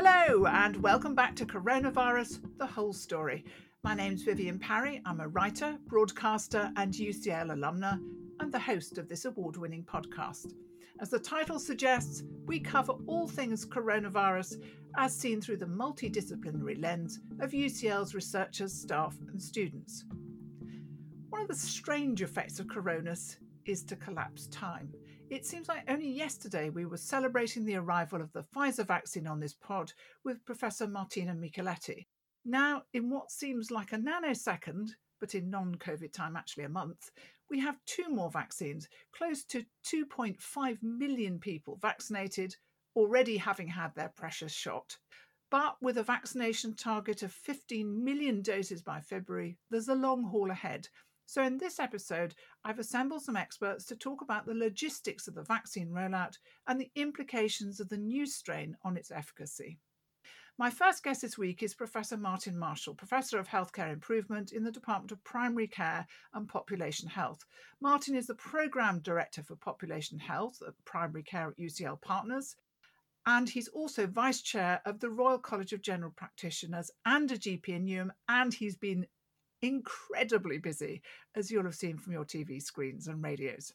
Hello, and welcome back to Coronavirus The Whole Story. My name's Vivian Parry. I'm a writer, broadcaster, and UCL alumna, and the host of this award winning podcast. As the title suggests, we cover all things coronavirus as seen through the multidisciplinary lens of UCL's researchers, staff, and students. One of the strange effects of coronas is to collapse time. It seems like only yesterday we were celebrating the arrival of the Pfizer vaccine on this pod with Professor Martina Micheletti. Now, in what seems like a nanosecond, but in non COVID time, actually a month, we have two more vaccines, close to 2.5 million people vaccinated, already having had their precious shot. But with a vaccination target of 15 million doses by February, there's a long haul ahead. So, in this episode, I've assembled some experts to talk about the logistics of the vaccine rollout and the implications of the new strain on its efficacy. My first guest this week is Professor Martin Marshall, Professor of Healthcare Improvement in the Department of Primary Care and Population Health. Martin is the Programme Director for Population Health at Primary Care at UCL Partners, and he's also Vice Chair of the Royal College of General Practitioners and a GP in Newham, and he's been incredibly busy, as you'll have seen from your TV screens and radios.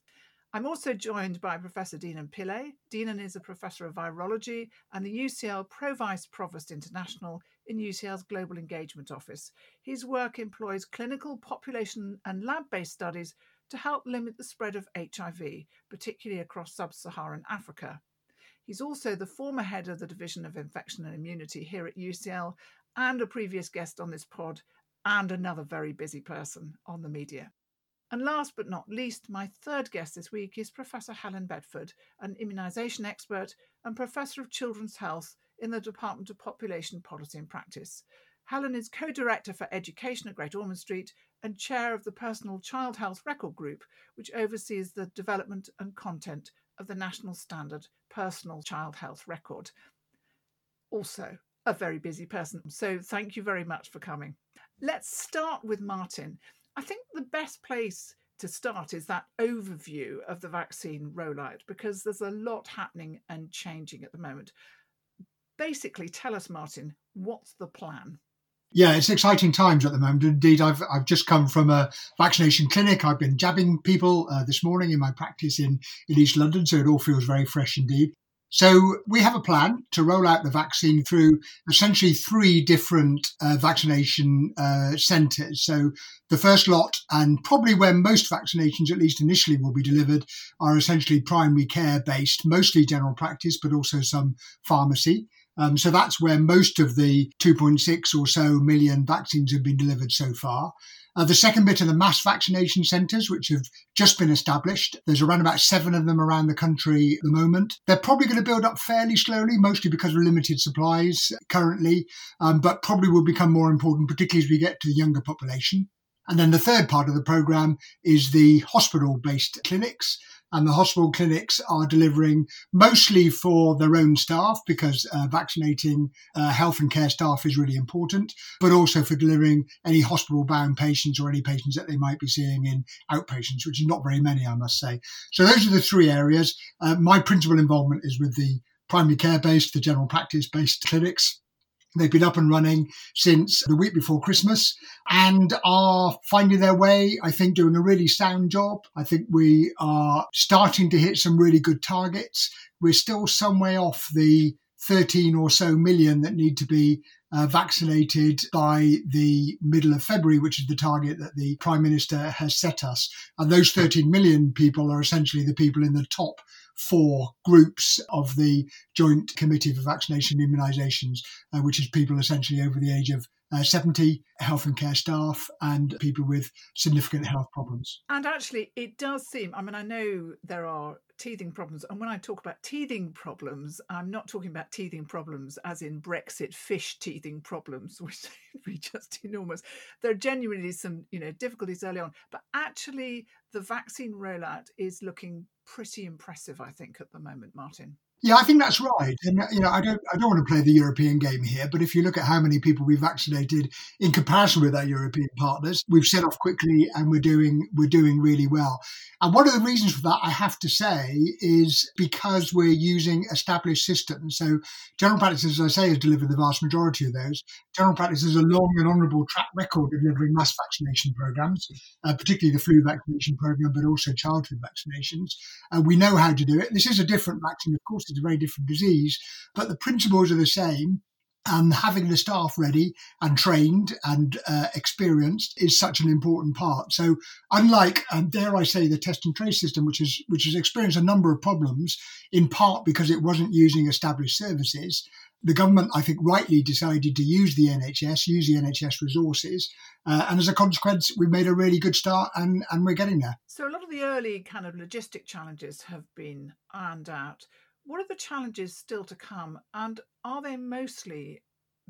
I'm also joined by Professor Deenan Pillay. Deenan is a professor of virology and the UCL Pro Vice Provost International in UCL's Global Engagement Office. His work employs clinical, population, and lab based studies to help limit the spread of HIV, particularly across sub Saharan Africa. He's also the former head of the Division of Infection and Immunity here at UCL and a previous guest on this pod and another very busy person on the media. And last but not least, my third guest this week is Professor Helen Bedford, an immunisation expert and Professor of Children's Health in the Department of Population Policy and Practice. Helen is co director for education at Great Ormond Street and chair of the Personal Child Health Record Group, which oversees the development and content of the National Standard Personal Child Health Record. Also, a very busy person. So, thank you very much for coming. Let's start with Martin. I think the best place to start is that overview of the vaccine rollout because there's a lot happening and changing at the moment. Basically, tell us, Martin, what's the plan? Yeah, it's exciting times at the moment. Indeed, I've I've just come from a vaccination clinic. I've been jabbing people uh, this morning in my practice in, in East London, so it all feels very fresh indeed. So we have a plan to roll out the vaccine through essentially three different uh, vaccination uh, centres. So the first lot, and probably where most vaccinations, at least initially, will be delivered, are essentially primary care based, mostly general practice, but also some pharmacy. Um, so that's where most of the 2.6 or so million vaccines have been delivered so far. Uh, the second bit are the mass vaccination centres, which have just been established. There's around about seven of them around the country at the moment. They're probably going to build up fairly slowly, mostly because of limited supplies currently, um, but probably will become more important, particularly as we get to the younger population. And then the third part of the programme is the hospital based clinics and the hospital clinics are delivering mostly for their own staff because uh, vaccinating uh, health and care staff is really important, but also for delivering any hospital bound patients or any patients that they might be seeing in outpatients, which is not very many, I must say. So those are the three areas. Uh, my principal involvement is with the primary care based, the general practice based clinics. They've been up and running since the week before Christmas and are finding their way, I think, doing a really sound job. I think we are starting to hit some really good targets. We're still some way off the 13 or so million that need to be uh, vaccinated by the middle of February, which is the target that the Prime Minister has set us. And those 13 million people are essentially the people in the top four groups of the Joint Committee for Vaccination and Immunisations, uh, which is people essentially over the age of uh, 70, health and care staff, and people with significant health problems. And actually, it does seem, I mean, I know there are teething problems. And when I talk about teething problems, I'm not talking about teething problems as in Brexit fish teething problems, which would be just enormous. There are genuinely some, you know, difficulties early on. But actually, the vaccine rollout is looking pretty impressive, I think, at the moment, Martin. Yeah, I think that's right. And uh, you know, I don't I don't want to play the European game here, but if you look at how many people we've vaccinated in comparison with our European partners, we've set off quickly and we're doing we're doing really well. And one of the reasons for that, I have to say, is because we're using established systems. So general practice, as I say, has delivered the vast majority of those. General practice has a long and honourable track record of delivering mass vaccination programs, uh, particularly the flu vaccination program, but also childhood vaccinations. Uh, we know how to do it. This is a different vaccine, of course, it's a very different disease, but the principles are the same and having the staff ready and trained and uh, experienced is such an important part. So, unlike, um, dare I say, the test and trace system, which has which has experienced a number of problems, in part because it wasn't using established services, the government, I think, rightly decided to use the NHS, use the NHS resources, uh, and as a consequence, we made a really good start, and and we're getting there. So, a lot of the early kind of logistic challenges have been ironed out. What are the challenges still to come, and are they mostly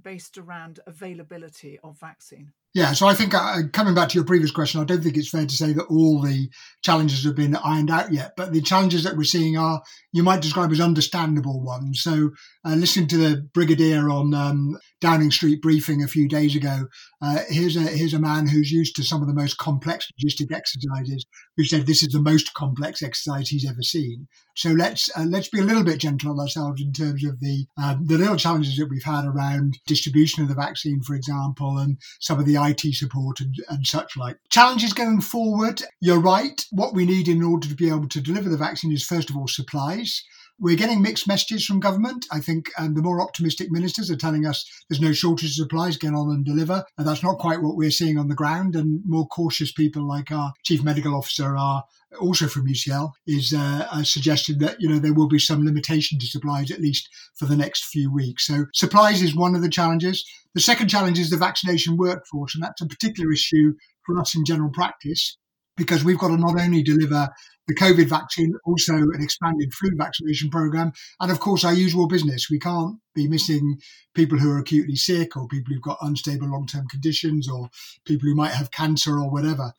based around availability of vaccine? Yeah, so I think uh, coming back to your previous question, I don't think it's fair to say that all the challenges have been ironed out yet. But the challenges that we're seeing are, you might describe as understandable ones. So, uh, listening to the brigadier on um, Downing Street briefing a few days ago, uh, here's a here's a man who's used to some of the most complex logistic exercises, who said this is the most complex exercise he's ever seen. So let's uh, let's be a little bit gentle on ourselves in terms of the um, the little challenges that we've had around distribution of the vaccine, for example, and some of the IT support and, and such like. Challenges going forward, you're right. What we need in order to be able to deliver the vaccine is, first of all, supplies. We're getting mixed messages from government. I think um, the more optimistic ministers are telling us there's no shortage of supplies, get on and deliver. And that's not quite what we're seeing on the ground. And more cautious people like our chief medical officer are also from UCL is uh, suggested that you know there will be some limitation to supplies at least for the next few weeks. So supplies is one of the challenges. The second challenge is the vaccination workforce, and that's a particular issue for us in general practice because we've got to not only deliver the COVID vaccine, also an expanded flu vaccination program, and of course our usual business. We can't be missing people who are acutely sick or people who've got unstable long-term conditions or people who might have cancer or whatever.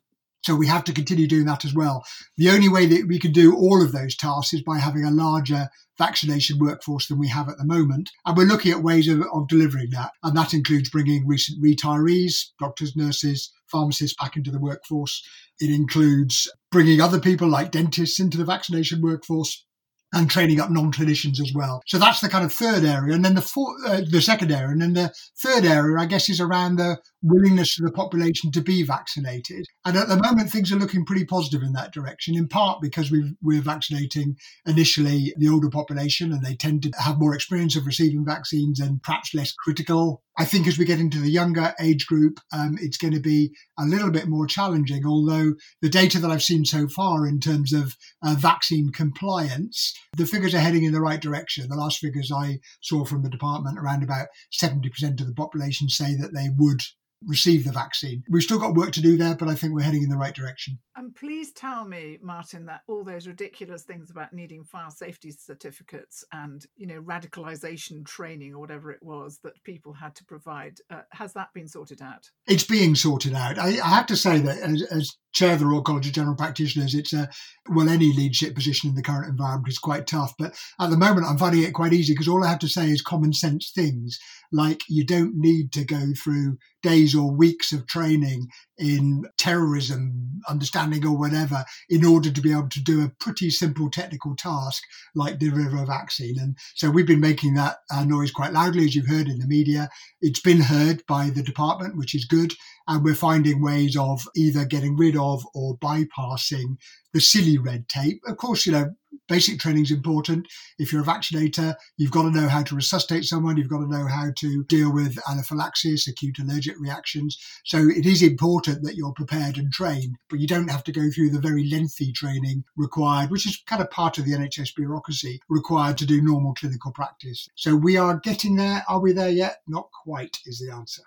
So we have to continue doing that as well. The only way that we can do all of those tasks is by having a larger vaccination workforce than we have at the moment. And we're looking at ways of, of delivering that. And that includes bringing recent retirees, doctors, nurses, pharmacists back into the workforce. It includes bringing other people like dentists into the vaccination workforce and training up non-clinicians as well. So that's the kind of third area, and then the fourth, uh, the second area, and then the third area, I guess, is around the willingness of the population to be vaccinated. And at the moment, things are looking pretty positive in that direction, in part because we are vaccinating initially the older population and they tend to have more experience of receiving vaccines and perhaps less critical. I think as we get into the younger age group, um, it's going to be a little bit more challenging, although the data that I've seen so far in terms of uh, vaccine compliance, the figures are heading in the right direction. The last figures I saw from the department, around about 70% of the population say that they would receive the vaccine. We've still got work to do there, but I think we're heading in the right direction. And please tell me, Martin, that all those ridiculous things about needing fire safety certificates and, you know, radicalization training or whatever it was that people had to provide, uh, has that been sorted out? It's being sorted out. I, I have to say that as, as, chair of the Royal College of General Practitioners, it's a, well, any leadership position in the current environment is quite tough. But at the moment, I'm finding it quite easy because all I have to say is common sense things like you don't need to go through days or weeks of training in terrorism understanding or whatever in order to be able to do a pretty simple technical task like deliver a vaccine. And so we've been making that uh, noise quite loudly, as you've heard in the media. It's been heard by the department, which is good. And we're finding ways of either getting rid of or bypassing the silly red tape. Of course, you know, basic training is important. If you're a vaccinator, you've got to know how to resuscitate someone. You've got to know how to deal with anaphylaxis, acute allergic reactions. So it is important that you're prepared and trained, but you don't have to go through the very lengthy training required, which is kind of part of the NHS bureaucracy required to do normal clinical practice. So we are getting there. Are we there yet? Not quite is the answer.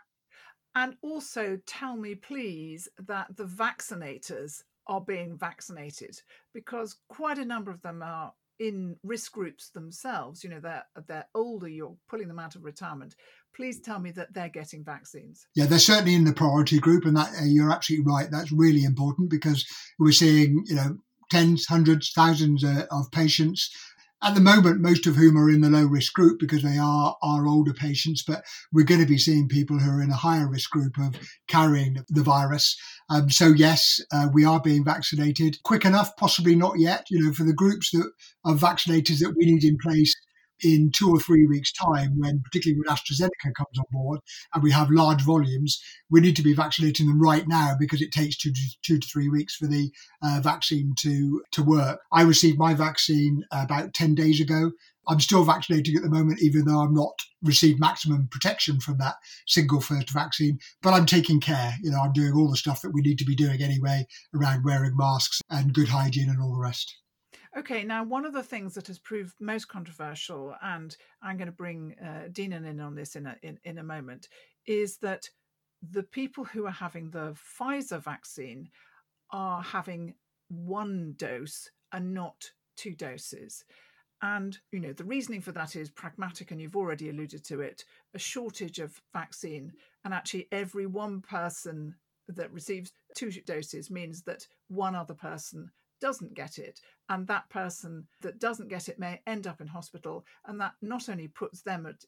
And also tell me, please, that the vaccinators are being vaccinated because quite a number of them are in risk groups themselves. You know they're they're older you're pulling them out of retirement. Please tell me that they're getting vaccines. Yeah they're certainly in the priority group and that uh, you're absolutely right that's really important because we're seeing you know tens hundreds thousands uh, of patients at the moment, most of whom are in the low risk group because they are our older patients, but we're going to be seeing people who are in a higher risk group of carrying the virus. Um, so yes, uh, we are being vaccinated quick enough, possibly not yet. You know, for the groups that of vaccinators that we need in place in two or three weeks' time, when particularly when AstraZeneca comes on board and we have large volumes, we need to be vaccinating them right now because it takes two to, two to three weeks for the uh, vaccine to, to work. I received my vaccine about 10 days ago. I'm still vaccinating at the moment, even though I'm not received maximum protection from that single first vaccine. But I'm taking care. You know, I'm doing all the stuff that we need to be doing anyway around wearing masks and good hygiene and all the rest. Okay, now one of the things that has proved most controversial, and I'm going to bring uh, Deenan in on this in a, in, in a moment, is that the people who are having the Pfizer vaccine are having one dose and not two doses. And, you know, the reasoning for that is pragmatic, and you've already alluded to it a shortage of vaccine. And actually, every one person that receives two doses means that one other person doesn't get it and that person that doesn't get it may end up in hospital and that not only puts them at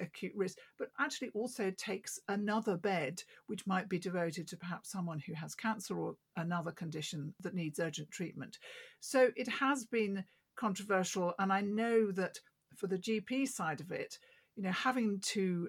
acute risk but actually also takes another bed which might be devoted to perhaps someone who has cancer or another condition that needs urgent treatment. So it has been controversial and i know that for the gp side of it you know having to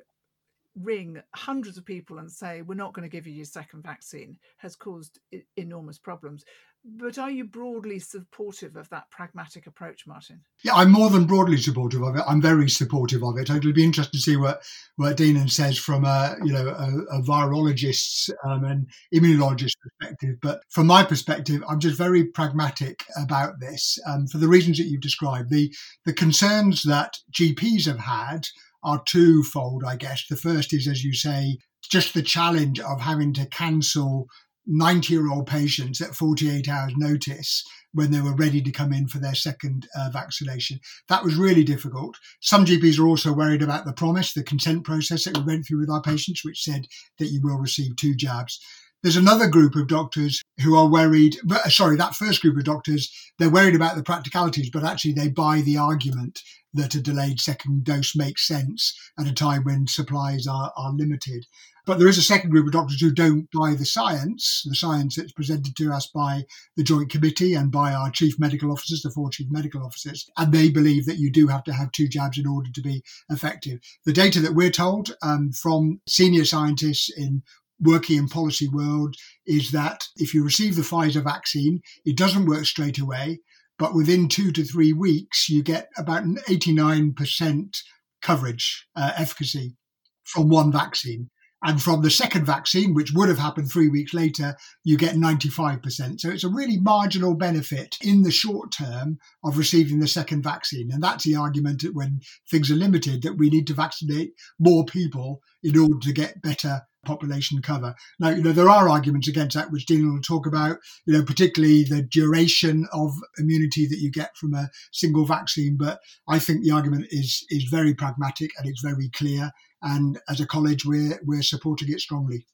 ring hundreds of people and say we're not going to give you your second vaccine has caused enormous problems but are you broadly supportive of that pragmatic approach, Martin? Yeah, I'm more than broadly supportive of it. I'm very supportive of it. It'll be interesting to see what what Deenan says from a you know a, a virologist's um, and immunologist perspective. But from my perspective, I'm just very pragmatic about this um, for the reasons that you've described. The the concerns that GPs have had are twofold, I guess. The first is, as you say, just the challenge of having to cancel 90 year old patients at 48 hours notice when they were ready to come in for their second uh, vaccination. That was really difficult. Some GPs are also worried about the promise, the consent process that we went through with our patients, which said that you will receive two jabs. There's another group of doctors who are worried, but, sorry, that first group of doctors, they're worried about the practicalities, but actually they buy the argument that a delayed second dose makes sense at a time when supplies are, are limited. But there is a second group of doctors who don't buy the science, the science that's presented to us by the Joint Committee and by our chief medical officers, the four chief medical officers, and they believe that you do have to have two jabs in order to be effective. The data that we're told um, from senior scientists in working in policy world is that if you receive the Pfizer vaccine, it doesn't work straight away, but within two to three weeks, you get about an 89% coverage uh, efficacy from one vaccine. And from the second vaccine, which would have happened three weeks later, you get 95%. So it's a really marginal benefit in the short term of receiving the second vaccine. And that's the argument that when things are limited, that we need to vaccinate more people in order to get better population cover. Now, you know, there are arguments against that, which Dean will talk about, you know, particularly the duration of immunity that you get from a single vaccine. But I think the argument is is very pragmatic and it's very clear and as a college, we're we're supporting it strongly.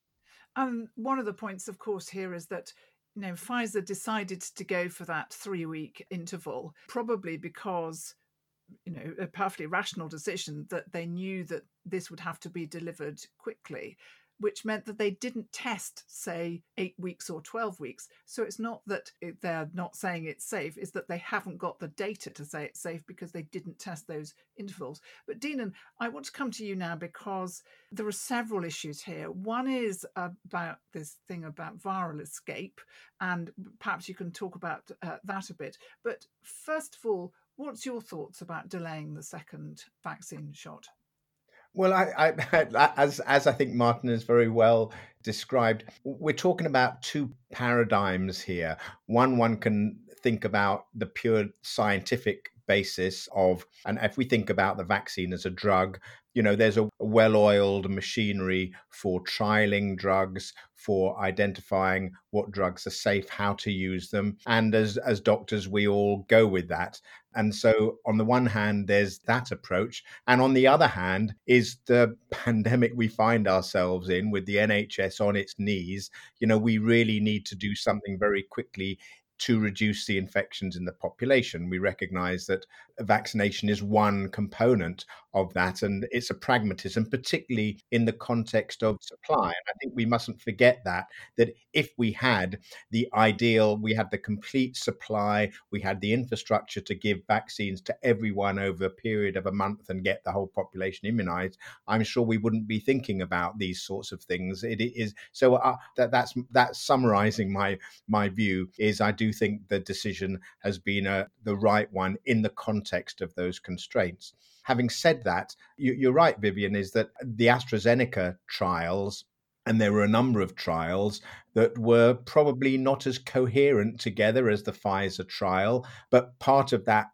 And one of the points, of course, here is that you know Pfizer decided to go for that three week interval, probably because you know a perfectly rational decision that they knew that this would have to be delivered quickly which meant that they didn't test, say, eight weeks or 12 weeks. So it's not that they're not saying it's safe, it's that they haven't got the data to say it's safe because they didn't test those intervals. But Deenan, I want to come to you now because there are several issues here. One is about this thing about viral escape, and perhaps you can talk about uh, that a bit. But first of all, what's your thoughts about delaying the second vaccine shot? Well, I, I, as as I think Martin has very well described, we're talking about two paradigms here. One, one can think about the pure scientific basis of, and if we think about the vaccine as a drug, you know, there's a well-oiled machinery for trialing drugs, for identifying what drugs are safe, how to use them, and as as doctors, we all go with that. And so, on the one hand, there's that approach. And on the other hand, is the pandemic we find ourselves in with the NHS on its knees. You know, we really need to do something very quickly to reduce the infections in the population. We recognize that vaccination is one component of that, and it's a pragmatism, particularly in the context of supply. And I think we mustn't forget that that if we had the ideal, we had the complete supply, we had the infrastructure to give vaccines to everyone over a period of a month and get the whole population immunized, I'm sure we wouldn't be thinking about these sorts of things. It is so uh, that that's that's summarizing my my view. Is I do think the decision has been a, uh, the right one in the context of those constraints. Having said that, you, are right, Vivian, is that the AstraZeneca trials and there were a number of trials that were probably not as coherent together as the Pfizer trial, but part of that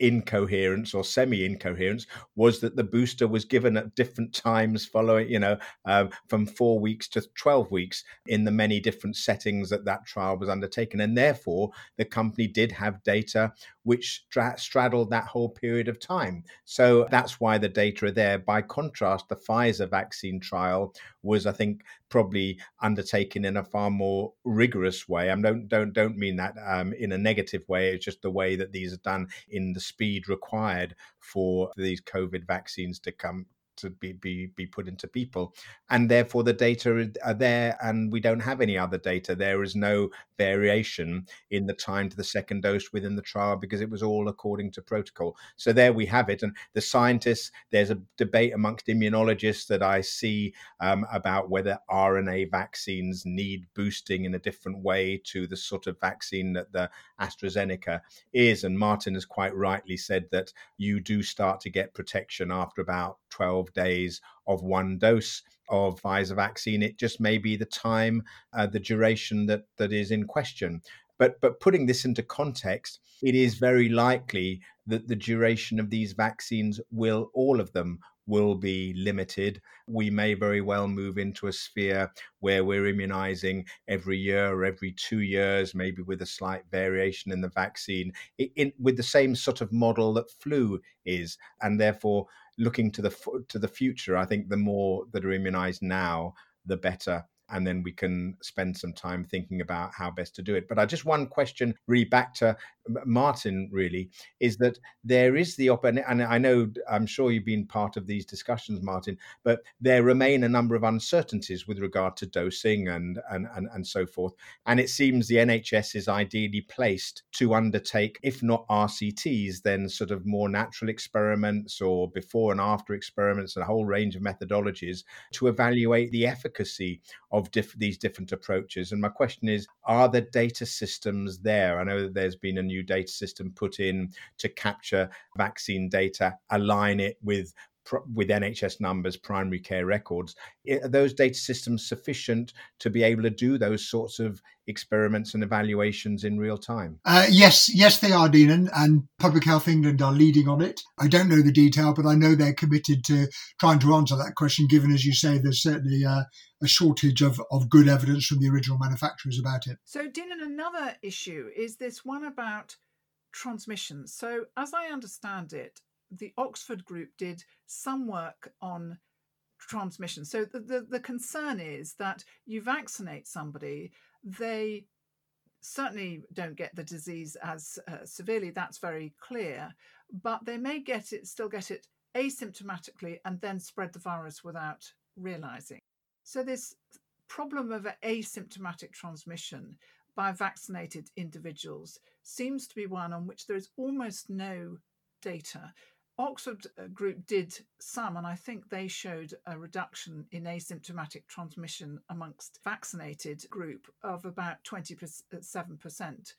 incoherence or semi-incoherence was that the booster was given at different times following you know uh, from four weeks to 12 weeks in the many different settings that that trial was undertaken and therefore the company did have data which stra- straddled that whole period of time so that's why the data are there by contrast the pfizer vaccine trial was i think probably undertaken in a far more rigorous way. I don't don't don't mean that um, in a negative way. It's just the way that these are done in the speed required for these COVID vaccines to come to be, be be put into people and therefore the data are there and we don't have any other data. There is no variation in the time to the second dose within the trial because it was all according to protocol. So there we have it and the scientists there's a debate amongst immunologists that i see um, about whether rna vaccines need boosting in a different way to the sort of vaccine that the astrazeneca is and martin has quite rightly said that you do start to get protection after about 12 days of one dose of Pfizer vaccine. It just may be the time, uh, the duration that that is in question. But but putting this into context, it is very likely that the duration of these vaccines will all of them will be limited. We may very well move into a sphere where we're immunizing every year or every two years, maybe with a slight variation in the vaccine, in, in, with the same sort of model that flu is. And therefore, looking to the to the future, I think the more that are immunized now, the better and then we can spend some time thinking about how best to do it. But I just one question, really back to Martin, really, is that there is the op, and I know I'm sure you've been part of these discussions, Martin, but there remain a number of uncertainties with regard to dosing and and and, and so forth. And it seems the NHS is ideally placed to undertake, if not RCTs, then sort of more natural experiments or before and after experiments, and a whole range of methodologies to evaluate the efficacy of diff- these different approaches. And my question is are the data systems there? I know that there's been a new data system put in to capture vaccine data, align it with with NHS numbers, primary care records. Are those data systems sufficient to be able to do those sorts of experiments and evaluations in real time? Uh, yes, yes, they are, Dean, and, and, Public Health England are leading on it. I don't know the detail, but I know they're committed to trying to answer that question, given, as you say, there's certainly uh, a shortage of, of good evidence from the original manufacturers about it. So, Dean, another issue is this one about transmission. So, as I understand it, the Oxford group did some work on transmission. So the, the, the, concern is that you vaccinate somebody, they certainly don't get the disease as uh, severely, that's very clear, but they may get it, still get it asymptomatically and then spread the virus without realizing. So this problem of asymptomatic transmission by vaccinated individuals seems to be one on which there is almost no data. Oxford uh, group did some, and I think they showed a reduction in asymptomatic transmission amongst vaccinated group of about 27%.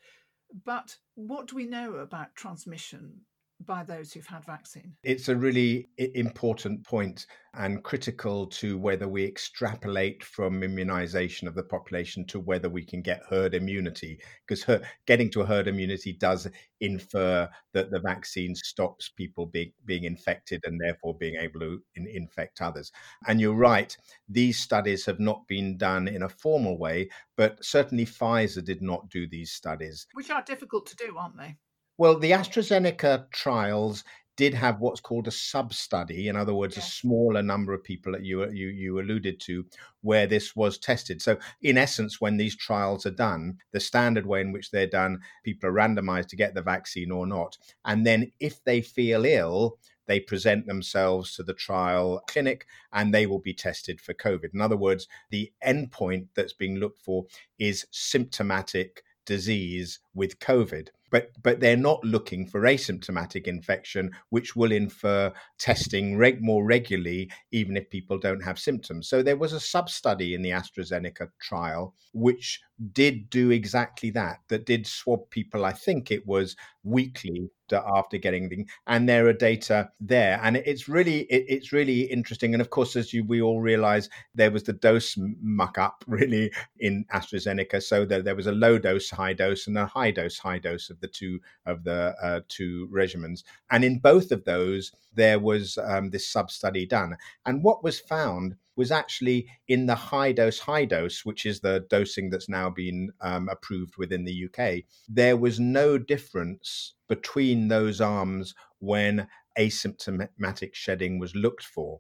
But what do we know about transmission by those who've had vaccine? It's a really important point and critical to whether we extrapolate from immunization of the population to whether we can get herd immunity, because her, getting to a herd immunity does infer that the vaccine stops people being, being infected and therefore being able to in, infect others. And you're right, these studies have not been done in a formal way, but certainly Pfizer did not do these studies. Which are difficult to do, aren't they? Well, the AstraZeneca trials did have what's called a sub study, in other words, yeah. a smaller number of people that you, you you alluded to, where this was tested. So, in essence, when these trials are done, the standard way in which they're done, people are randomized to get the vaccine or not, and then if they feel ill, they present themselves to the trial clinic and they will be tested for COVID. In other words, the endpoint that's being looked for is symptomatic disease with COVID but but they're not looking for asymptomatic infection, which will infer testing reg- more regularly, even if people don't have symptoms. So there was a sub study in the AstraZeneca trial which did do exactly that. That did swab people. I think it was weekly after getting the, and there are data there, and it's really it, it's really interesting. And of course, as you we all realize, there was the dose muck up really in AstraZeneca. So there, there was a low dose, high dose, and a high dose, high dose of the two of the uh, two regimens. And in both of those, there was um, this sub study done. And what was found was actually in the high dose, high dose, which is the dosing that's now been um, approved within the UK. There was no difference between those arms when asymptomatic shedding was looked for.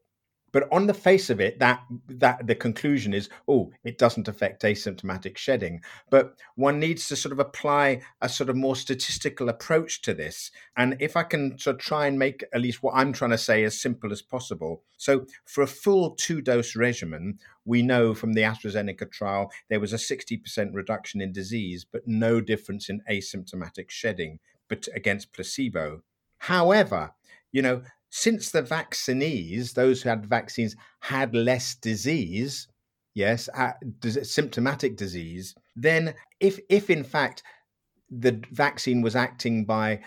But on the face of it, that that the conclusion is, oh, it doesn't affect asymptomatic shedding. But one needs to sort of apply a sort of more statistical approach to this. And if I can sort of try and make at least what I'm trying to say as simple as possible. So for a full two dose regimen, we know from the AstraZeneca trial there was a 60% reduction in disease, but no difference in asymptomatic shedding but against placebo. However, you know, since the vaccinees, those who had vaccines, had less disease, yes, symptomatic disease, then if if in fact the vaccine was acting by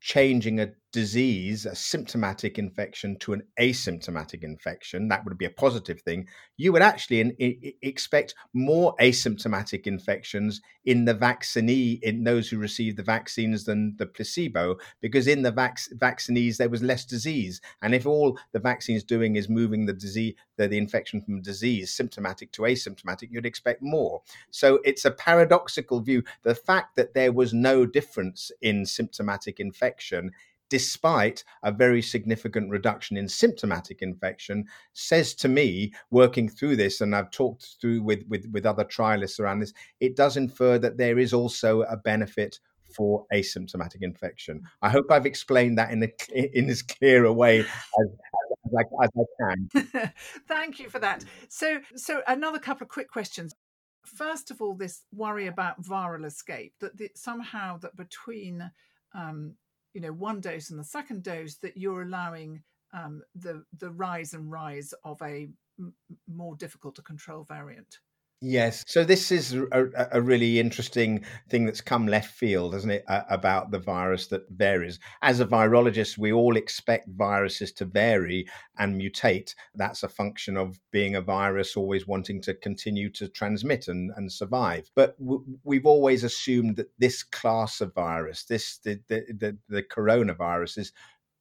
changing a disease, a symptomatic infection, to an asymptomatic infection, that would be a positive thing, you would actually in, in, expect more asymptomatic infections in the vaccinee, in those who received the vaccines than the placebo, because in the vac- vaccinees there was less disease. And if all the vaccine's doing is moving the disease, the, the infection from disease, symptomatic to asymptomatic, you'd expect more. So it's a paradoxical view. The fact that there was no difference in symptomatic infection despite a very significant reduction in symptomatic infection, says to me, working through this, and I've talked through with, with, with other trialists around this, it does infer that there is also a benefit for asymptomatic infection. I hope I've explained that in a, in as clear a way as, as, I, as I can. Thank you for that. So, so another couple of quick questions. First of all, this worry about viral escape that the, somehow that between um, you know one dose and the second dose that you're allowing um, the the rise and rise of a m- more difficult to control variant. Yes. So this is a, a, really interesting thing that's come left field, isn't it, uh, about the virus that varies. As a virologist, we all expect viruses to vary and mutate. That's a function of being a virus, always wanting to continue to transmit and, and survive. But w- we've always assumed that this class of virus, this the the, the, the coronavirus, is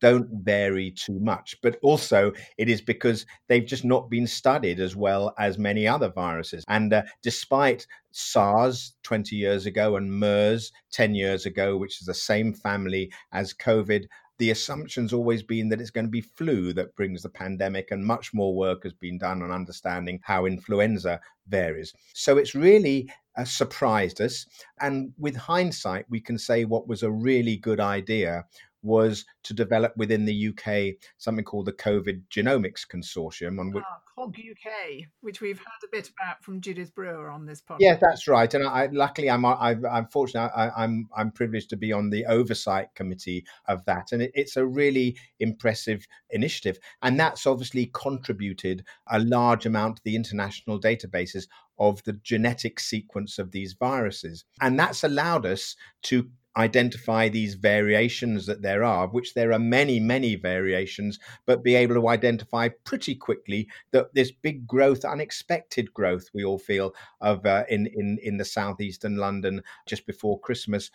don't vary too much. But also, it is because they've just not been studied as well as many other viruses. And uh, despite SARS 20 years ago and MERS 10 years ago, which is the same family as COVID, the assumption's always been that it's going to be flu that brings the pandemic, and much more work has been done on understanding how influenza varies. So it's really uh, surprised us. And with hindsight, we can say what was a really good idea was to develop within the UK something called the COVID Genomics Consortium, on which ah, COG UK, which we've heard a bit about from Judith Breuer on this podcast. Yeah, that's right. And I, luckily, I'm I, am fortunate. I, am I'm, I'm privileged to be on the oversight committee of that, and it, it's a really impressive initiative. And that's obviously contributed a large amount to the international databases of the genetic sequence of these viruses, and that's allowed us to identify these variations that there are, which there are many, many variations, but be able to identify pretty quickly that this big growth, unexpected growth, we all feel of uh, in in in the southeastern London just before Christmas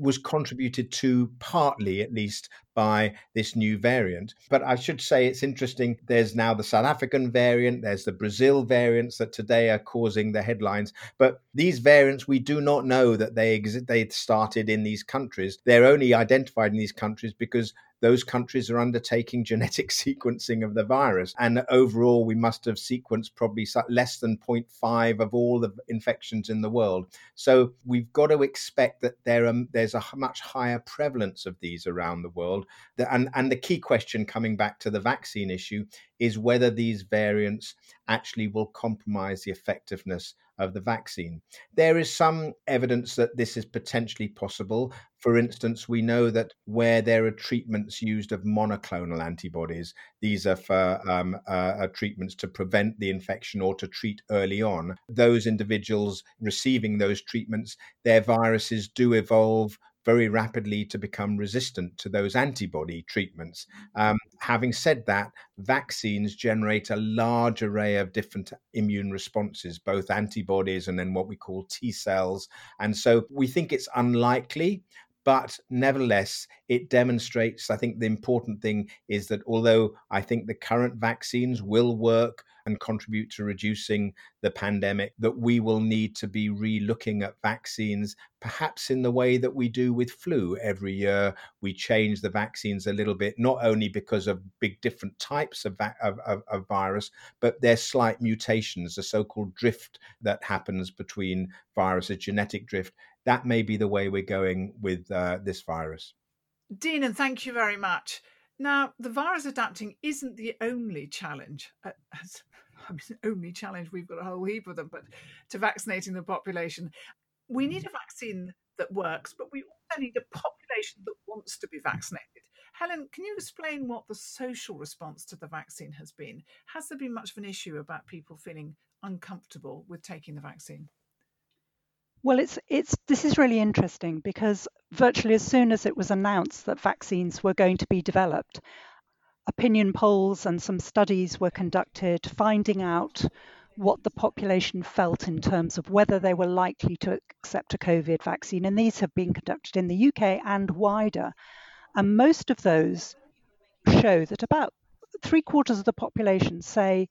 was contributed to partly, at least, by this new variant. But I should say it's interesting. There's now the South African variant, there's the Brazil variants that today are causing the headlines. But these variants, we do not know that they. They started in these countries. They're only identified in these countries because those countries are undertaking genetic sequencing of the virus. And overall, we must have sequenced probably less than 0.5 of all the infections in the world. So we've got to expect that there are, there's a much higher prevalence of these around the world. And, and the key question coming back to the vaccine issue is whether these variants actually will compromise the effectiveness of the vaccine. There is some evidence that this is potentially possible. For instance, we know that where there are treatments used of monoclonal antibodies, these are for um, uh, treatments to prevent the infection or to treat early on. Those individuals receiving those treatments, their viruses do evolve very rapidly to become resistant to those antibody treatments. Um, having said that, vaccines generate a large array of different immune responses, both antibodies and then what we call T cells. And so we think it's unlikely. But nevertheless, it demonstrates. I think the important thing is that although I think the current vaccines will work and contribute to reducing the pandemic, that we will need to be re looking at vaccines, perhaps in the way that we do with flu. Every year, we change the vaccines a little bit, not only because of big different types of, of, of, of virus, but their slight mutations, the so called drift that happens between viruses, genetic drift. That may be the way we're going with uh, this virus. Dean, and thank you very much. Now, the virus adapting isn't the only challenge, uh, I mean, only challenge, we've got a whole heap of them, but to vaccinating the population. We need a vaccine that works, but we also need a population that wants to be vaccinated. Helen, can you explain what the social response to the vaccine has been? Has there been much of an issue about people feeling uncomfortable with taking the vaccine? Well, it's it's this is really interesting because virtually as soon as it was announced that vaccines were going to be developed, opinion polls and some studies were conducted finding out what the population felt in terms of whether they were likely to accept a COVID vaccine. And these have been conducted in the UK and wider. And most of those show that about three quarters of the population say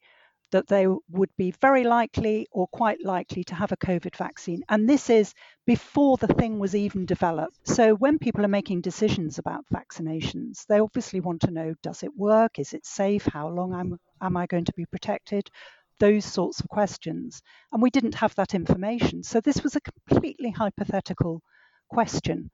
that they would be very likely or quite likely to have a COVID vaccine. And this is before the thing was even developed. So when people are making decisions about vaccinations, they obviously want to know does it work? Is it safe? How long am, am I going to be protected? Those sorts of questions. And we didn't have that information. So this was a completely hypothetical question.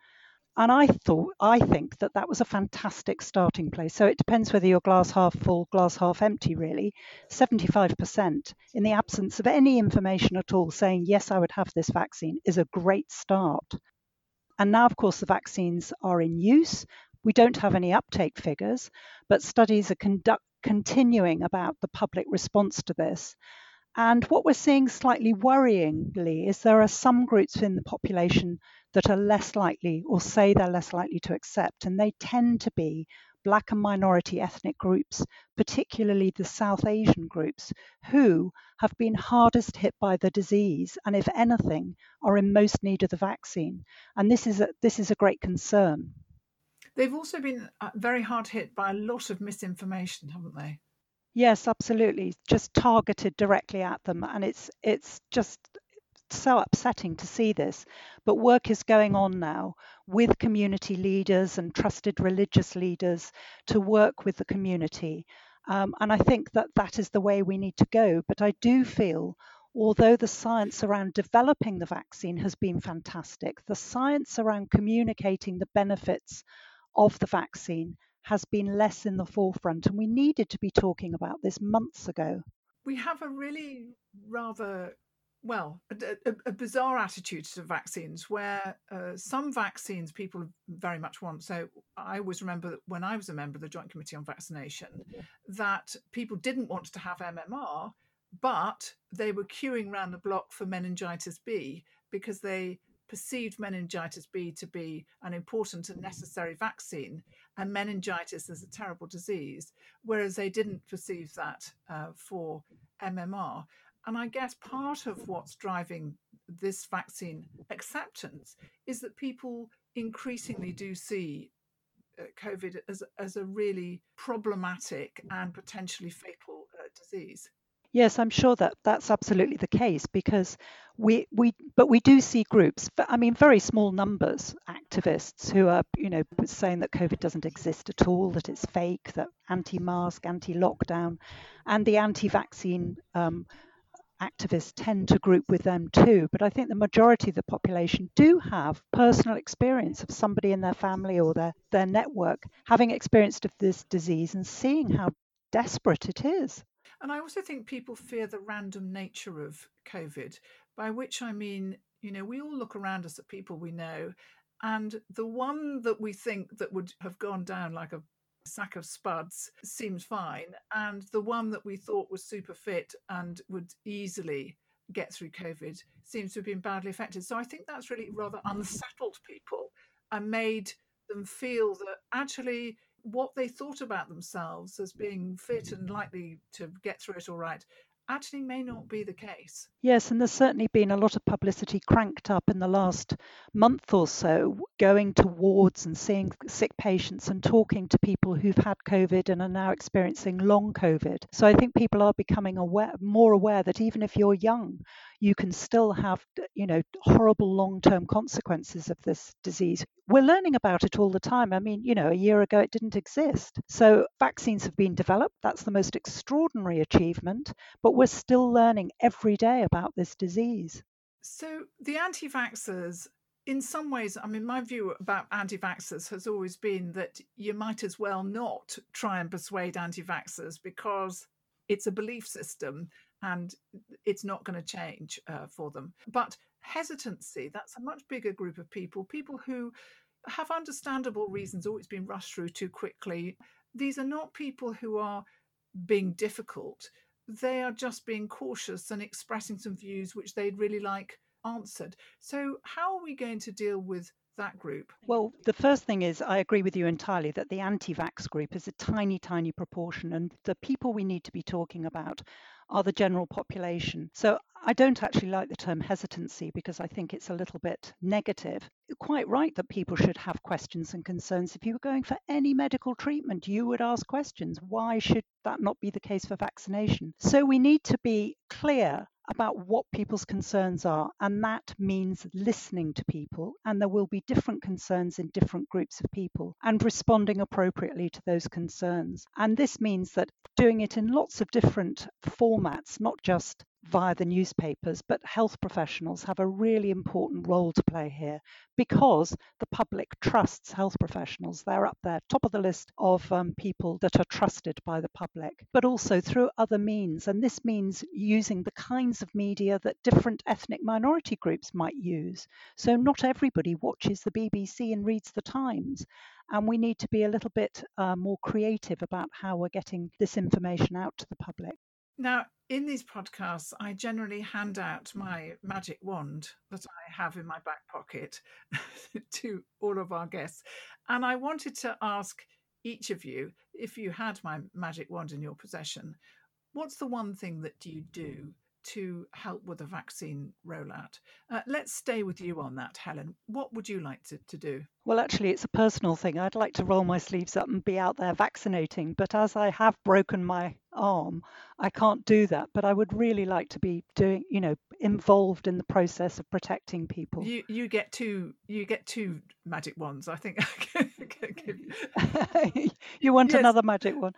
And I thought, I think that that was a fantastic starting place. So it depends whether you're glass half full, glass half empty, really. 75% in the absence of any information at all saying, yes, I would have this vaccine is a great start. And now, of course, the vaccines are in use. We don't have any uptake figures, but studies are conduct, continuing about the public response to this. And what we're seeing slightly worryingly is there are some groups in the population that are less likely or say they're less likely to accept. And they tend to be Black and minority ethnic groups, particularly the South Asian groups, who have been hardest hit by the disease and, if anything, are in most need of the vaccine. And this is a, this is a great concern. They've also been uh, very hard hit by a lot of misinformation, haven't they? Yes, absolutely. Just targeted directly at them, and it's it's just so upsetting to see this. But work is going on now with community leaders and trusted religious leaders to work with the community. Um, and I think that that is the way we need to go. But I do feel, although the science around developing the vaccine has been fantastic, the science around communicating the benefits of the vaccine has been less in the forefront. And we needed to be talking about this months ago. We have a really rather well, a, a, bizarre attitude to vaccines where uh, some vaccines people very much want. So I always remember that when I was a member of the Joint Committee on Vaccination, that people didn't want to have MMR, but they were queuing around the block for meningitis B because they perceived meningitis B to be an important and necessary vaccine, and meningitis is a terrible disease, whereas they didn't perceive that uh, for MMR. And I guess part of what's driving this vaccine acceptance is that people increasingly do see uh, COVID as, as a really problematic and potentially fatal uh, disease. Yes, I'm sure that that's absolutely the case because we we but we do see groups. I mean, very small numbers activists who are you know saying that COVID doesn't exist at all, that it's fake, that anti-mask, anti-lockdown, and the anti-vaccine um, activists tend to group with them too. But I think the majority of the population do have personal experience of somebody in their family or their their network having experienced this disease and seeing how desperate it is. And I also think people fear the random nature of COVID, by which I mean, you know, we all look around us at people we know, and the one that we think that would have gone down like a sack of spuds seems fine, and the one that we thought was super fit and would easily get through COVID seems to have been badly affected. So I think that's really rather unsettled people and made them feel that actually what they thought about themselves as being fit and likely to get through it all right actually may not be the case. Yes, and there's certainly been a lot of publicity cranked up in the last month or so, going to wards and seeing sick patients and talking to people who've had COVID and are now experiencing long COVID. So I think people are becoming aware, more aware that even if you're young, you can still have, you know, horrible long-term consequences of this disease. We're learning about it all the time. I mean, you know, a year ago it didn't exist. So vaccines have been developed. That's the most extraordinary achievement. But we're still learning every day about this disease. So the anti vaxxers, in some ways, I mean, my view about anti vaxxers has always been that you might as well not try and persuade anti vaxxers because it's a belief system and it's not going to change uh, for them. But hesitancy, that's a much bigger group of people, people who have understandable reasons oh, always been rushed through too quickly. These are not people who are being difficult. They are just being cautious and expressing some views which they'd really like answered. So, how are we going to deal with that group? Well, the first thing is I agree with you entirely that the anti vax group is a tiny, tiny proportion, and the people we need to be talking about are the general population. So I don't actually like the term hesitancy because I think it's a little bit negative. You're quite right that people should have questions and concerns. If you were going for any medical treatment, you would ask questions. Why should that not be the case for vaccination? So we need to be clear about what people's concerns are. And that means listening to people. And there will be different concerns in different groups of people and responding appropriately to those concerns. And this means that doing it in lots of different formats, not just via the newspapers, but health professionals have a really important role to play here because the public trusts health professionals. They're up there, top of the list of um, people that are trusted by the public, but also through other means. And this means using the kinds of media that different ethnic minority groups might use. So not everybody watches the BBC and reads the Times. And we need to be a little bit uh, more creative about how we're getting this information out to the public. Now, in these podcasts, I generally hand out my magic wand that I have in my back pocket to all of our guests. And I wanted to ask each of you if you had my magic wand in your possession, what's the one thing that you do to help with the vaccine rollout. Uh, let's stay with you on that, Helen. What would you like to, to do? Well, actually, it's a personal thing. I'd like to roll my sleeves up and be out there vaccinating, but as I have broken my arm, I can't do that. But I would really like to be doing, you know, involved in the process of protecting people. You you get two you get two magic wands. I think. you want yes. another magic one?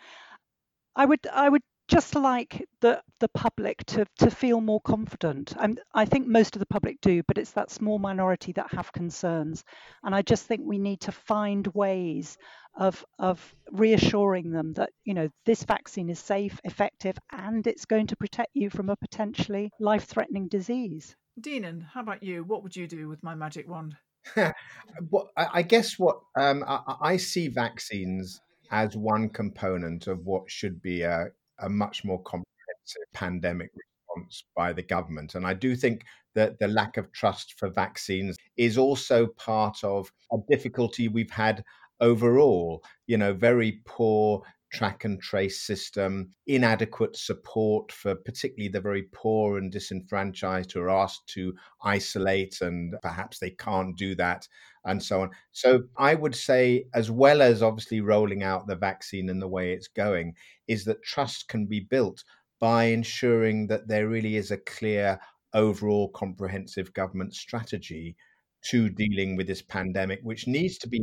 I would I would just like the the public to to feel more confident. And I think most of the public do, but it's that small minority that have concerns. And I just think we need to find ways of of reassuring them that you know this vaccine is safe, effective, and it's going to protect you from a potentially life-threatening disease. Deenan, how about you? What would you do with my magic wand? well, I guess what um, I, I see vaccines as one component of what should be a a much more comprehensive pandemic response by the government. And I do think that the lack of trust for vaccines is also part of a difficulty we've had overall. You know, very poor track and trace system, inadequate support for particularly the very poor and disenfranchised who are asked to isolate and perhaps they can't do that, and so on. So I would say, as well as obviously rolling out the vaccine and the way it's going, is that trust can be built by ensuring that there really is a clear overall comprehensive government strategy to dealing with this pandemic, which needs to be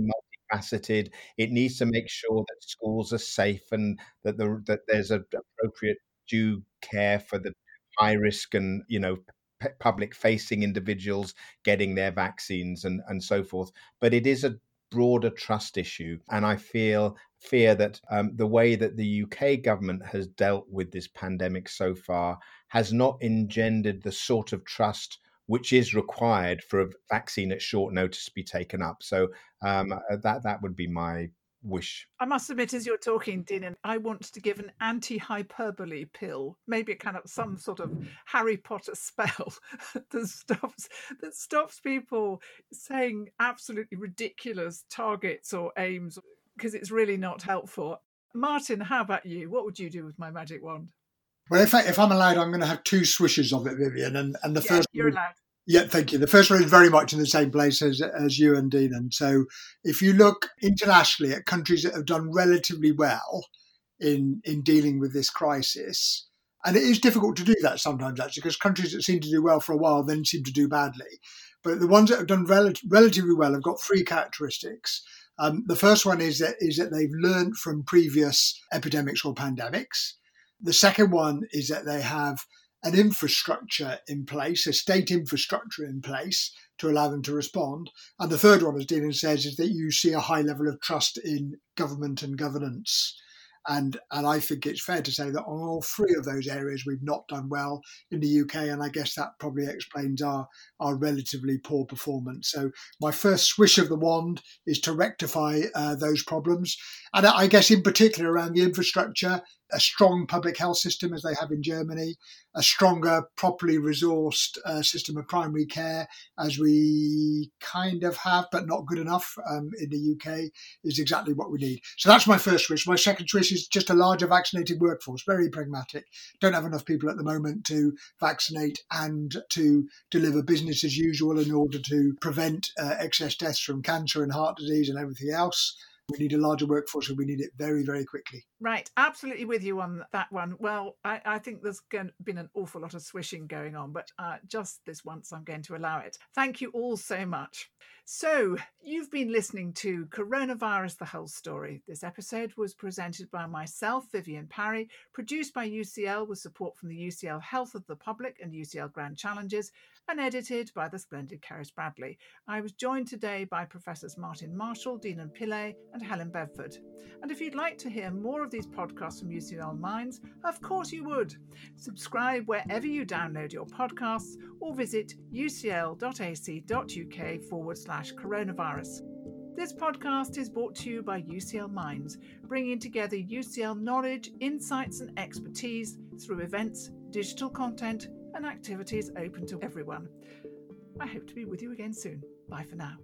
multifaceted. It needs to make sure that schools are safe and that the, that there's appropriate due care for the high risk and you know public facing individuals getting their vaccines and and so forth. But it is a broader trust issue, and I feel fear that um, the way that the UK government has dealt with this pandemic so far has not engendered the sort of trust which is required for a vaccine at short notice to be taken up. So um, uh, that that would be my wish. I must admit, as you're talking, Dean, I want to give an anti-hyperbole pill, maybe kind of some sort of Harry Potter spell that stops that stops people saying absolutely ridiculous targets or aims because it's really not helpful. Martin, how about you? What would you do with my magic wand? Well, if, I, if I'm allowed, I'm going to have two swishes of it, Vivienne. And, and the yeah, first you're allowed. Yeah, thank you. The first one is very much in the same place as, as you and Dean. And so if you look internationally at countries that have done relatively well in, in dealing with this crisis, and it is difficult to do that sometimes, actually, because countries that seem to do well for a while then seem to do badly. But the ones that have done rel- relatively well have got three characteristics. Um, the first one is that is that they've learned from previous epidemics or pandemics. The second one is that they have an infrastructure in place, a state infrastructure in place to allow them to respond. And the third one, as Dylan says, is that you see a high level of trust in government and governance. And and I think it's fair to say that on all three of those areas we've not done well in the UK, and I guess that probably explains our our relatively poor performance. So my first swish of the wand is to rectify uh, those problems, and I guess in particular around the infrastructure, a strong public health system as they have in Germany, a stronger, properly resourced uh, system of primary care as we kind of have, but not good enough um, in the UK, is exactly what we need. So that's my first wish. My second wish is just a larger vaccinated workforce, very pragmatic. Don't have enough people at the moment to vaccinate and to deliver business as usual in order to prevent uh, excess deaths from cancer and heart disease and everything else. We need a larger workforce and we need it very, very quickly. Right, absolutely with you on that one. Well, I, I think there's been an awful lot of swishing going on, but uh, just this once I'm going to allow it. Thank you all so much. So, you've been listening to Coronavirus The Whole Story. This episode was presented by myself, Vivienne Parry, produced by UCL with support from the UCL Health of the Public and UCL Grand Challenges, and edited by the splendid Caris Bradley. I was joined today by Professors Martin Marshall, Deenan Pillay, and Helen Bedford. And if you'd like to hear more of these podcasts from UCL Minds, of course you would. Subscribe wherever you download your podcasts or visit ucl.ac.uk forward slash coronavirus. This podcast is brought to you by UCL Minds, bringing together UCL knowledge, insights, and expertise through events, digital content, and activities open to everyone. I hope to be with you again soon. Bye for now.